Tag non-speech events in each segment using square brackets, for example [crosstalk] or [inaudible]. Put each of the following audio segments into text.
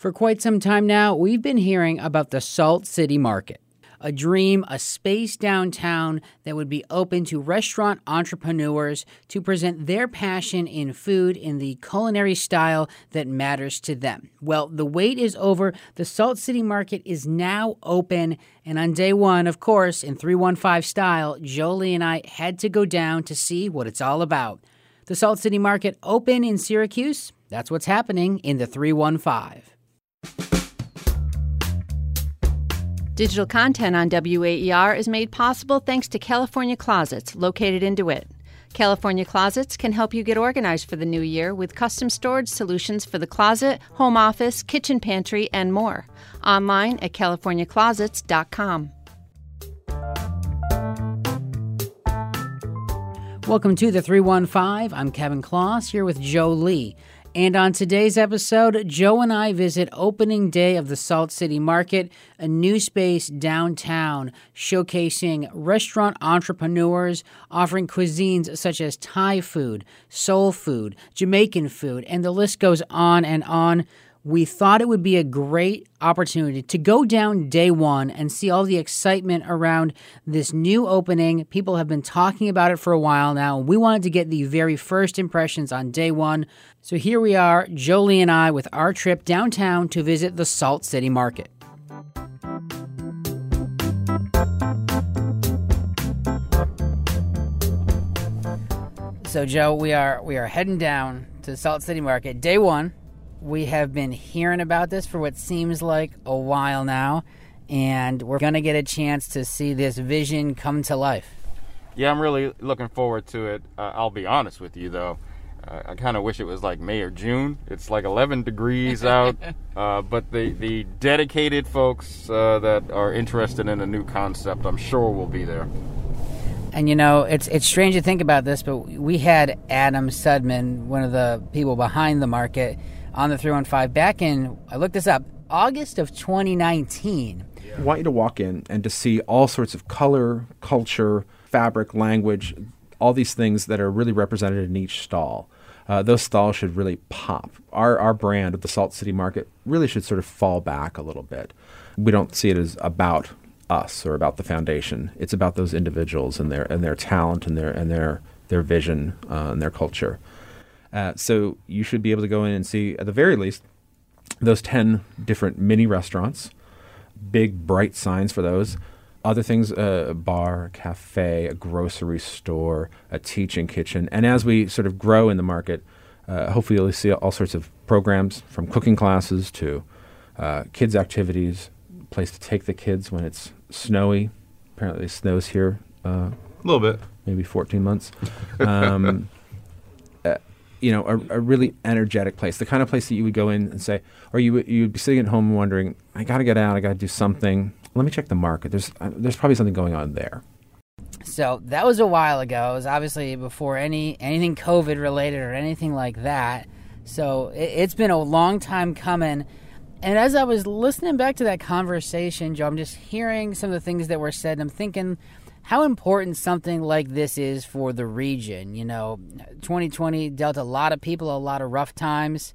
For quite some time now, we've been hearing about the Salt City Market, a dream, a space downtown that would be open to restaurant entrepreneurs to present their passion in food in the culinary style that matters to them. Well, the wait is over. The Salt City Market is now open. And on day one, of course, in 315 style, Joe Lee and I had to go down to see what it's all about. The Salt City Market open in Syracuse? That's what's happening in the 315. Digital content on WAER is made possible thanks to California Closets, located in DeWitt. California Closets can help you get organized for the new year with custom storage solutions for the closet, home office, kitchen pantry, and more. Online at californiaclosets.com. Welcome to the 315. I'm Kevin Kloss here with Joe Lee. And on today's episode, Joe and I visit opening day of the Salt City Market, a new space downtown showcasing restaurant entrepreneurs offering cuisines such as Thai food, soul food, Jamaican food, and the list goes on and on we thought it would be a great opportunity to go down day one and see all the excitement around this new opening. People have been talking about it for a while now. And we wanted to get the very first impressions on day one. So here we are, Joe Lee and I, with our trip downtown to visit the Salt City Market. So Joe, we are we are heading down to Salt City Market, day one we have been hearing about this for what seems like a while now, and we're going to get a chance to see this vision come to life. Yeah, I'm really looking forward to it. Uh, I'll be honest with you, though. Uh, I kind of wish it was like May or June. It's like 11 degrees out, [laughs] uh, but the, the dedicated folks uh, that are interested in a new concept, I'm sure will be there. And you know, it's it's strange to think about this, but we had Adam Sudmann, one of the people behind the market, on the 315 back in, I looked this up, August of 2019. I want you to walk in and to see all sorts of color, culture, fabric, language, all these things that are really represented in each stall. Uh, those stalls should really pop. Our, our brand of the Salt City Market really should sort of fall back a little bit. We don't see it as about us or about the foundation. It's about those individuals and their and their talent and their and their their vision uh, and their culture. Uh, so you should be able to go in and see, at the very least, those 10 different mini restaurants, big bright signs for those. Other things, uh, a bar, cafe, a grocery store, a teaching kitchen. And as we sort of grow in the market, uh, hopefully you'll see all sorts of programs from cooking classes to uh, kids' activities, place to take the kids when it's snowy. Apparently, it snows here. Uh, a little bit. Maybe 14 months. Um, [laughs] you know, a, a, really energetic place, the kind of place that you would go in and say, or you you would be sitting at home wondering, I got to get out, I got to do something. Let me check the market. There's uh, there's probably something going on there. So that was a while ago. It was obviously before any anything COVID related or anything like that. So it, it's been a long time coming. And as I was listening back to that conversation, Joe, I'm just hearing some of the things that were said, and I'm thinking how important something like this is for the region. You know, 2020 dealt a lot of people a lot of rough times,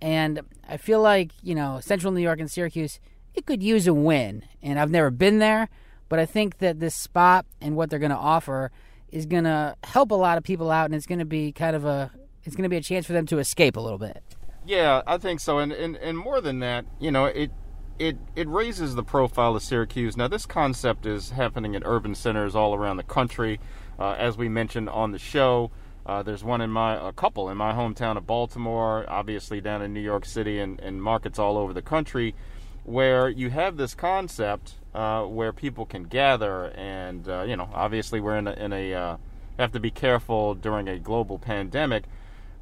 and I feel like you know Central New York and Syracuse it could use a win. And I've never been there, but I think that this spot and what they're going to offer is going to help a lot of people out, and it's going to be kind of a it's going to be a chance for them to escape a little bit. Yeah, I think so, and and, and more than that, you know, it it it raises the profile of Syracuse. Now, this concept is happening in urban centers all around the country. Uh, as we mentioned on the show, uh, there's one in my a couple in my hometown of Baltimore, obviously down in New York City, and, and markets all over the country, where you have this concept uh, where people can gather, and uh, you know, obviously we're in a, in a uh, have to be careful during a global pandemic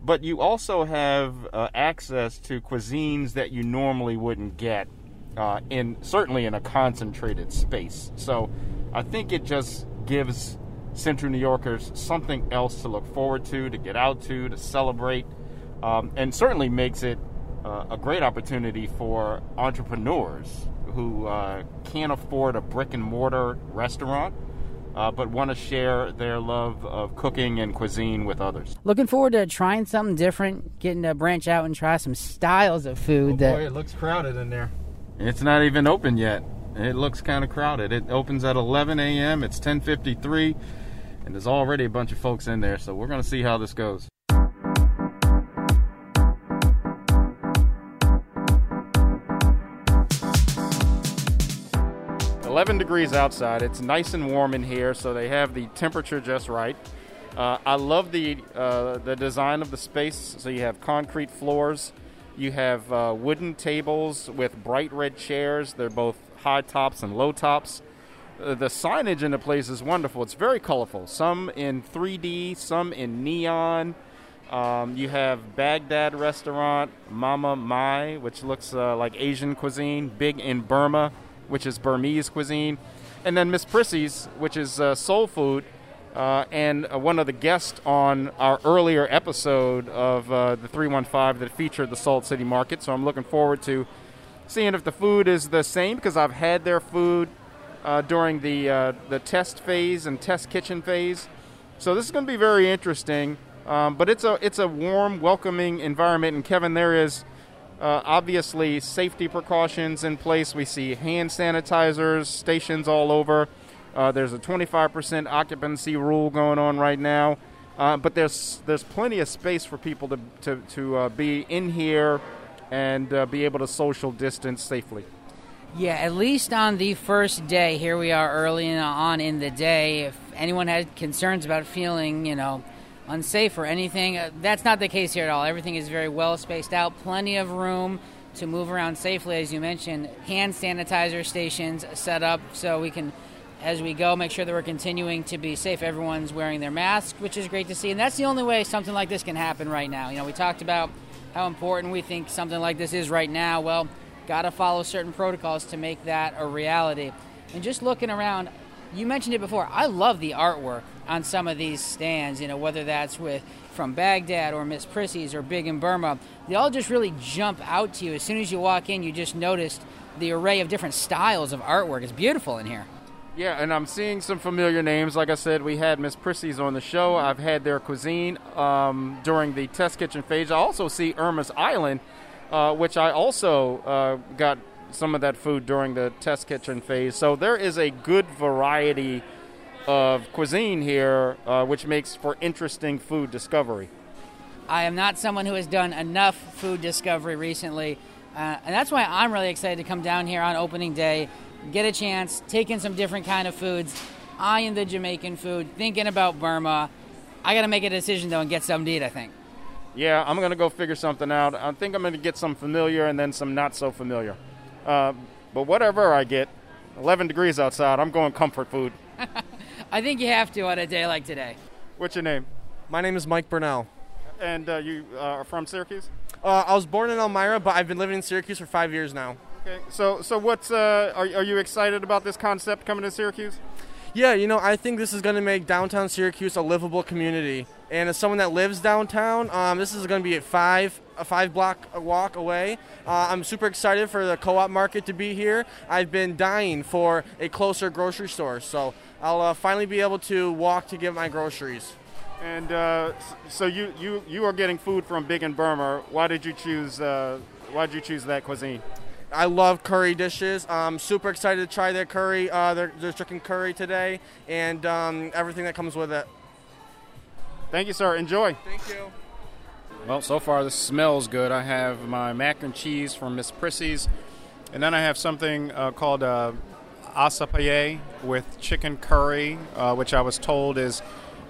but you also have uh, access to cuisines that you normally wouldn't get uh, in certainly in a concentrated space. So I think it just gives Central New Yorkers something else to look forward to, to get out to, to celebrate, um, and certainly makes it uh, a great opportunity for entrepreneurs who uh, can't afford a brick and mortar restaurant. uh, but want to share their love of cooking and cuisine with others. Looking forward to trying something different, getting to branch out and try some styles of food. Oh that boy, it looks crowded in there. It's not even open yet. It looks kind of crowded. It opens at 11 a.m. It's 10:53, and there's already a bunch of folks in there. So we're to see how this goes. 11 degrees outside. It's nice and warm in here, so they have the temperature just right. Uh, I love the uh, the design of the space. So you have concrete floors, you have uh, wooden tables with bright red chairs. They're both high tops and low tops. Uh, the signage in the place is wonderful. It's very colorful. Some in 3D, some in neon. Um, you have Baghdad restaurant, Mama Mai, which looks uh, like Asian cuisine, big in Burma which is Burmese cuisine, and then Miss Prissy's, which is uh, soul food. Uh, and uh, one of the guests on our earlier episode of uh, the 315 that featured the Salt City Market. So I'm looking forward to seeing if the food is the same because I've had their food uh, during the uh, the test phase and test kitchen phase. So this is going to be very interesting. Um, but it's a it's a warm, welcoming environment. And Kevin, there is uh, obviously, safety precautions in place. We see hand sanitizers, stations all over. Uh, there's a 25% occupancy rule going on right now, uh, but there's there's plenty of space for people to to, to uh, be in here and uh, be able to social distance safely. Yeah, at least on the first day. Here we are early on in the day. If anyone had concerns about feeling, you know unsafe or anything. Uh, that's not the case here at all. Everything is very well spaced out, plenty of room to move around safely, as you mentioned. Hand sanitizer stations set up so we can, as we go, make sure that we're continuing to be safe. Everyone's wearing their mask, which is great to see. And that's the only way something like this can happen right now. You know, we talked about how important we think something like this is right now. Well, got to follow certain protocols to make that a reality. And just looking around, you mentioned it before. I love the artwork on some of these stands. You know, whether that's with from Baghdad or Miss Prissy's or Big in Burma, they all just really jump out to you as soon as you walk in. You just noticed the array of different styles of artwork. It's beautiful in here. Yeah, and I'm seeing some familiar names. Like I said, we had Miss Prissy's on the show. I've had their cuisine um, during the test kitchen phase. I also see Irma's Island, uh, which I also uh, got some of that food during the test kitchen phase. So there is a good variety of cuisine here, uh, which makes for interesting food discovery. I am not someone who has done enough food discovery recently, uh, and that's why I'm really excited to come down here on opening day, get a chance, take in some different kind of foods, eyeing the Jamaican food, thinking about Burma. I got to make a decision though and get something to eat. I think. Yeah, I'm gonna go figure something out. I think I'm gonna get some familiar and then some not so familiar. Uh, but whatever I get, 11 degrees outside, I'm going comfort food. [laughs] I think you have to on a day like today. What's your name? My name is Mike Burnell. And uh, you uh, are from Syracuse? Uh, I was born in Elmira, but I've been living in Syracuse for five years now. Okay. So, so what's uh, are, are you excited about this concept coming to Syracuse? Yeah, you know, I think this is going to make downtown Syracuse a livable community. And as someone that lives downtown, um, this is going to be a five a five block walk away. Uh, I'm super excited for the co-op market to be here. I've been dying for a closer grocery store, so I'll uh, finally be able to walk to get my groceries. And uh, so you, you you are getting food from Big in Burma. Why did you choose uh, Why did you choose that cuisine? I love curry dishes. I'm super excited to try their curry, uh, their, their chicken curry today, and um, everything that comes with it. Thank you, sir. Enjoy. Thank you. Well, so far this smells good. I have my mac and cheese from Miss Prissy's, and then I have something uh, called uh, asapaye with chicken curry, uh, which I was told is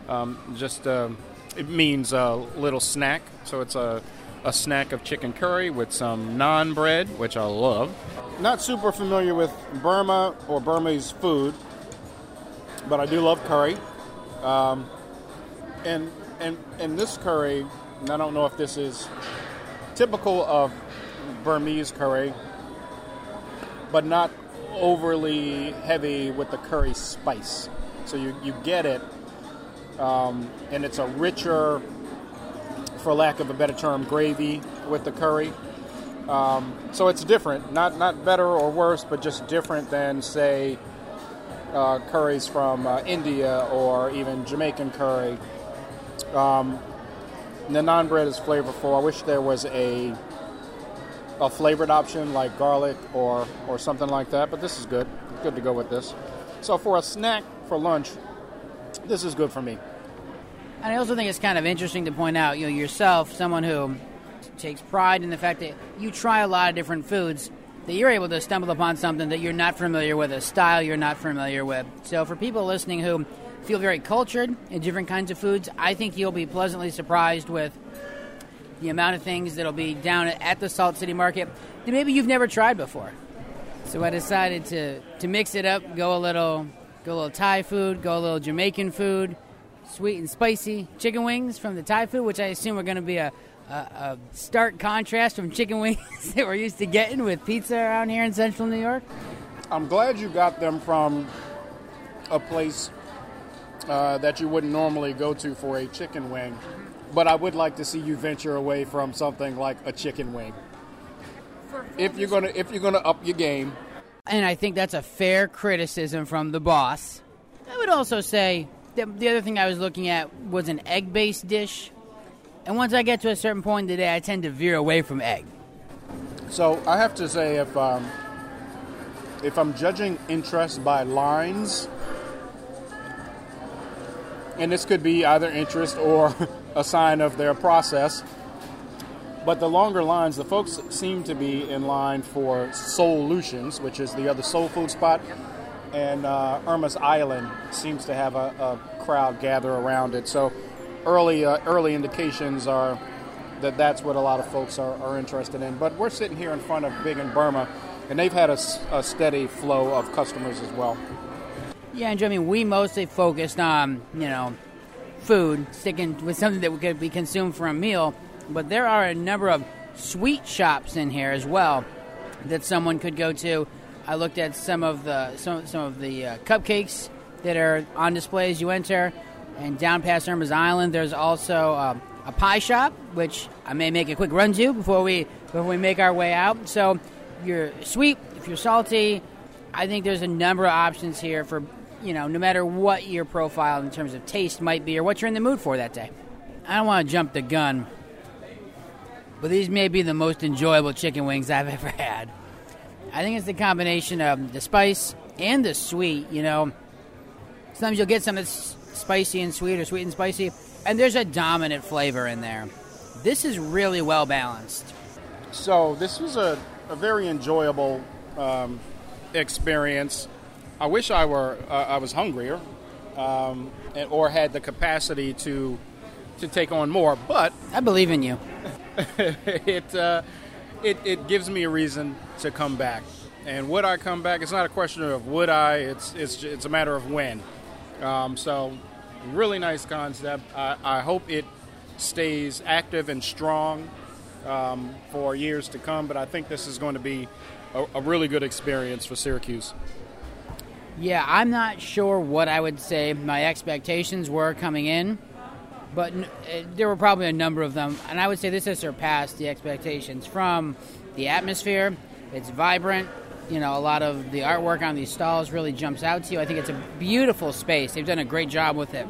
um, just uh, it means a little snack. So it's a a snack of chicken curry with some naan bread, which I love. Not super familiar with Burma or Burmese food, but I do love curry. Um, and and and this curry, and I don't know if this is typical of Burmese curry, but not overly heavy with the curry spice. So you, you get it, um, and it's a richer for lack of a better term, gravy with the curry. Um, so it's different, not not better or worse, but just different than say uh, curries from uh, India or even Jamaican curry. Um, the naan bread is flavorful. I wish there was a a flavored option like garlic or or something like that, but this is good. Good to go with this. So for a snack for lunch, this is good for me. And I also think it's kind of interesting to point out, you know, yourself, someone who takes pride in the fact that you try a lot of different foods, that you're able to stumble upon something that you're not familiar with, a style you're not familiar with. So for people listening who feel very cultured in different kinds of foods, I think you'll be pleasantly surprised with the amount of things that'll be down at the Salt City Market that maybe you've never tried before. So I decided to, to mix it up, go a little go a little Thai food, go a little Jamaican food, sweet and spicy chicken wings from the Thai food, which I assume are going to be a, a, a stark contrast from chicken [laughs] wings that we're used to getting with pizza around here in central New York. I'm glad you got them from a place uh, that you wouldn't normally go to for a chicken wing, but I would like to see you venture away from something like a chicken wing. If you're gonna if you're gonna up your game, and I think that's a fair criticism from the boss. I would also say that the other thing I was looking at was an egg-based dish, and once I get to a certain point in the day, I tend to veer away from egg. So I have to say, if um, if I'm judging interest by lines, and this could be either interest or [laughs] a sign of their process. But the longer lines, the folks seem to be in line for Solutions, which is the other soul food spot, and uh, Irma's Island seems to have a, a crowd gather around it. So early uh, early indications are that that's what a lot of folks are, are, interested in. But we're sitting here in front of Big in Burma, and they've had a, a steady flow of customers as well. Yeah, and I mean, we mostly focused on, you know, food, sticking with something that we could be consumed for a meal, but there are a number of sweet shops in here as well that someone could go to. I looked at some of the some, some of the uh, cupcakes that are on display as you enter, and down past Irma's Island, there's also um, a pie shop, which I may make a quick run to before we before we make our way out. So, you're sweet, if you're salty, I think there's a number of options here for you know, no matter what your profile in terms of taste might be or what you're in the mood for that day. I don't want to jump the gun, but these may be the most enjoyable chicken wings I've [laughs] ever had. I think it's the combination of the spice and the sweet, you know. Sometimes you'll get some that's spicy and sweet or sweet and spicy, and there's a dominant flavor in there. This is really well balanced. So, this was a, a very enjoyable um, experience. I wish I were uh, I was hungrier, um, or had the capacity to to take on more. But I believe in you. [laughs] it, uh, it it gives me a reason to come back. And would I come back? It's not a question of would I. It's it's it's a matter of when. Um, so, really nice concept. I, I, hope it stays active and strong um, for years to come. But I think this is going to be a, a really good experience for Syracuse. Yeah, I'm not sure what I would say my expectations were coming in, but eh, there were probably a number of them, and I would say this has surpassed the expectations from the atmosphere. It's vibrant. You know, a lot of the artwork on these stalls really jumps out to you. I think it's a beautiful space. They've done a great job with it.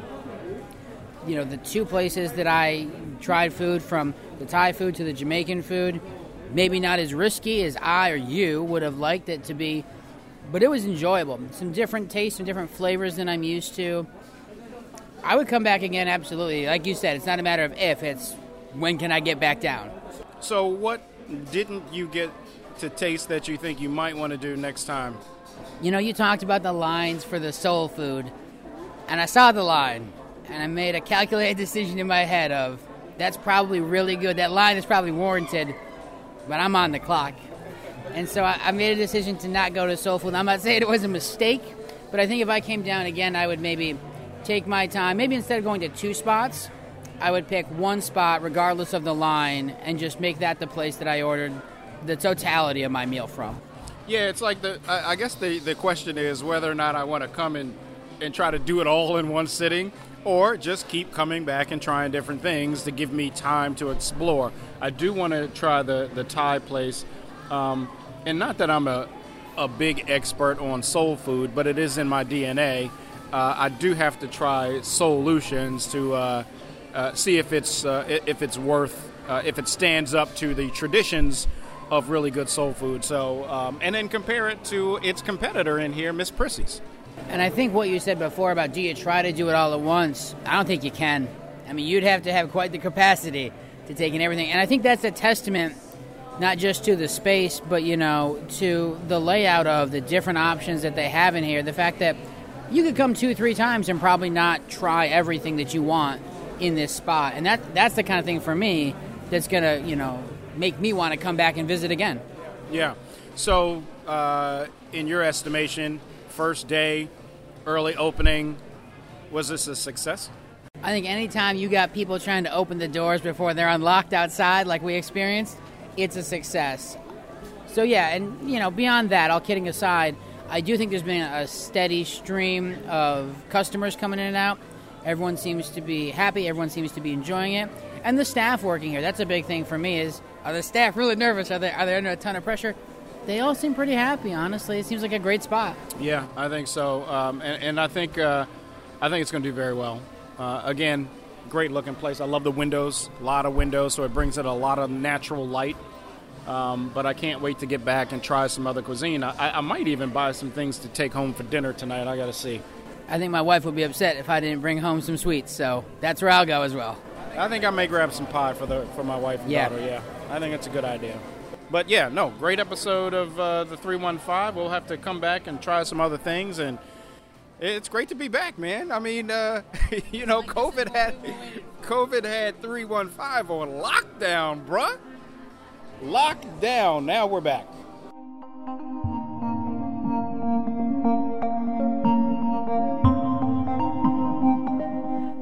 You know, the two places that I tried food from the Thai food to the Jamaican food, maybe not as risky as I or you would have liked it to be but it was enjoyable. Some different tastes, and different flavors than I'm used to. I would come back again, absolutely. Like you said, it's not a matter of if, it's when can I get back down. So, what didn't you get to taste that you think you might want to do next time? You know, you talked about the lines for the soul food, and I saw the line, and I made a calculated [laughs] decision in my head of that's probably really good. That line is probably warranted, but I'm on the clock. And so I, I made a decision to not go to Soul Food. I'm not saying it was a mistake, but I think if I came down again, I would maybe take my time. Maybe instead of going to two spots, I would pick one spot regardless of the line and just make that the place that I ordered the totality of my meal from. Yeah, it's like the. I, guess the the question is whether or not I want to come and and try to do it all in one sitting, or just keep coming back and trying different things to give me time to explore. I do want to try the the Thai place. Um, and not that I'm a a big expert on soul food, but it is in my DNA. Uh, I do have to try solutions to uh, uh, see if it's uh, if it's worth uh, if it stands up to the traditions of really good soul food. So um, and then compare it to its competitor in here, Miss Prissy's. And I think what you said before about do you try to do it all at once? I don't think you can. I mean, you'd have to have quite the capacity to take in everything. And I think that's a testament not just to the space, but you know, to the layout of the different options that they have in here. The fact that you could come two, three times and probably not try everything that you want in this spot, and that that's the kind of thing for me that's gonna, you know, make me want to come back and visit again. Yeah. So, uh, in your estimation, first day, early opening, was this a success? I think anytime you got people trying to open the doors before they're unlocked outside, like we experienced, it's a success. So yeah, and you know, beyond that, all kidding aside, I do think there's been a steady stream of customers coming in and out. Everyone seems to be happy. Everyone seems to be enjoying it, and the staff working here. That's a big thing for me. Is are the staff really nervous? Are they are they under a ton of pressure? They all seem pretty happy. Honestly, it seems like a great spot. Yeah, I think so, um, and, and, I think uh, I think it's going to do very well. Uh, again, great looking place. I love the windows, a lot of windows, so it brings in a lot of natural light. Um, but I can't wait to get back and try some other cuisine. I, I might even buy some things to take home for dinner tonight. I got to see. I think my wife would be upset if I didn't bring home some sweets, so that's where I'll go as well. I think I may grab some pie for the for my wife and yeah. daughter. Yeah, I think it's a good idea. But yeah, no, great episode of uh, the three one five. We'll have to come back and try some other things, and it's great to be back, man. I mean, uh, [laughs] you know, COVID had COVID had three one five on lockdown, bruh. Locked down. Now we're back.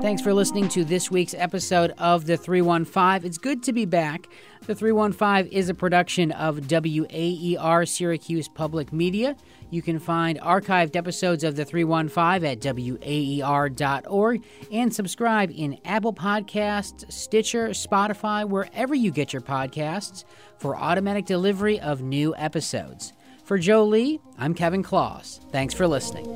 Thanks for listening to this week's episode of The 315. It's good to be back. The 315 is a production of WAER Syracuse Public Media. You can find archived episodes of The 315 at WAER.org and subscribe in Apple Podcasts, Stitcher, Spotify, wherever you get your podcasts for automatic delivery of new episodes. For Joe Lee, I'm Kevin Kloss. Thanks for listening.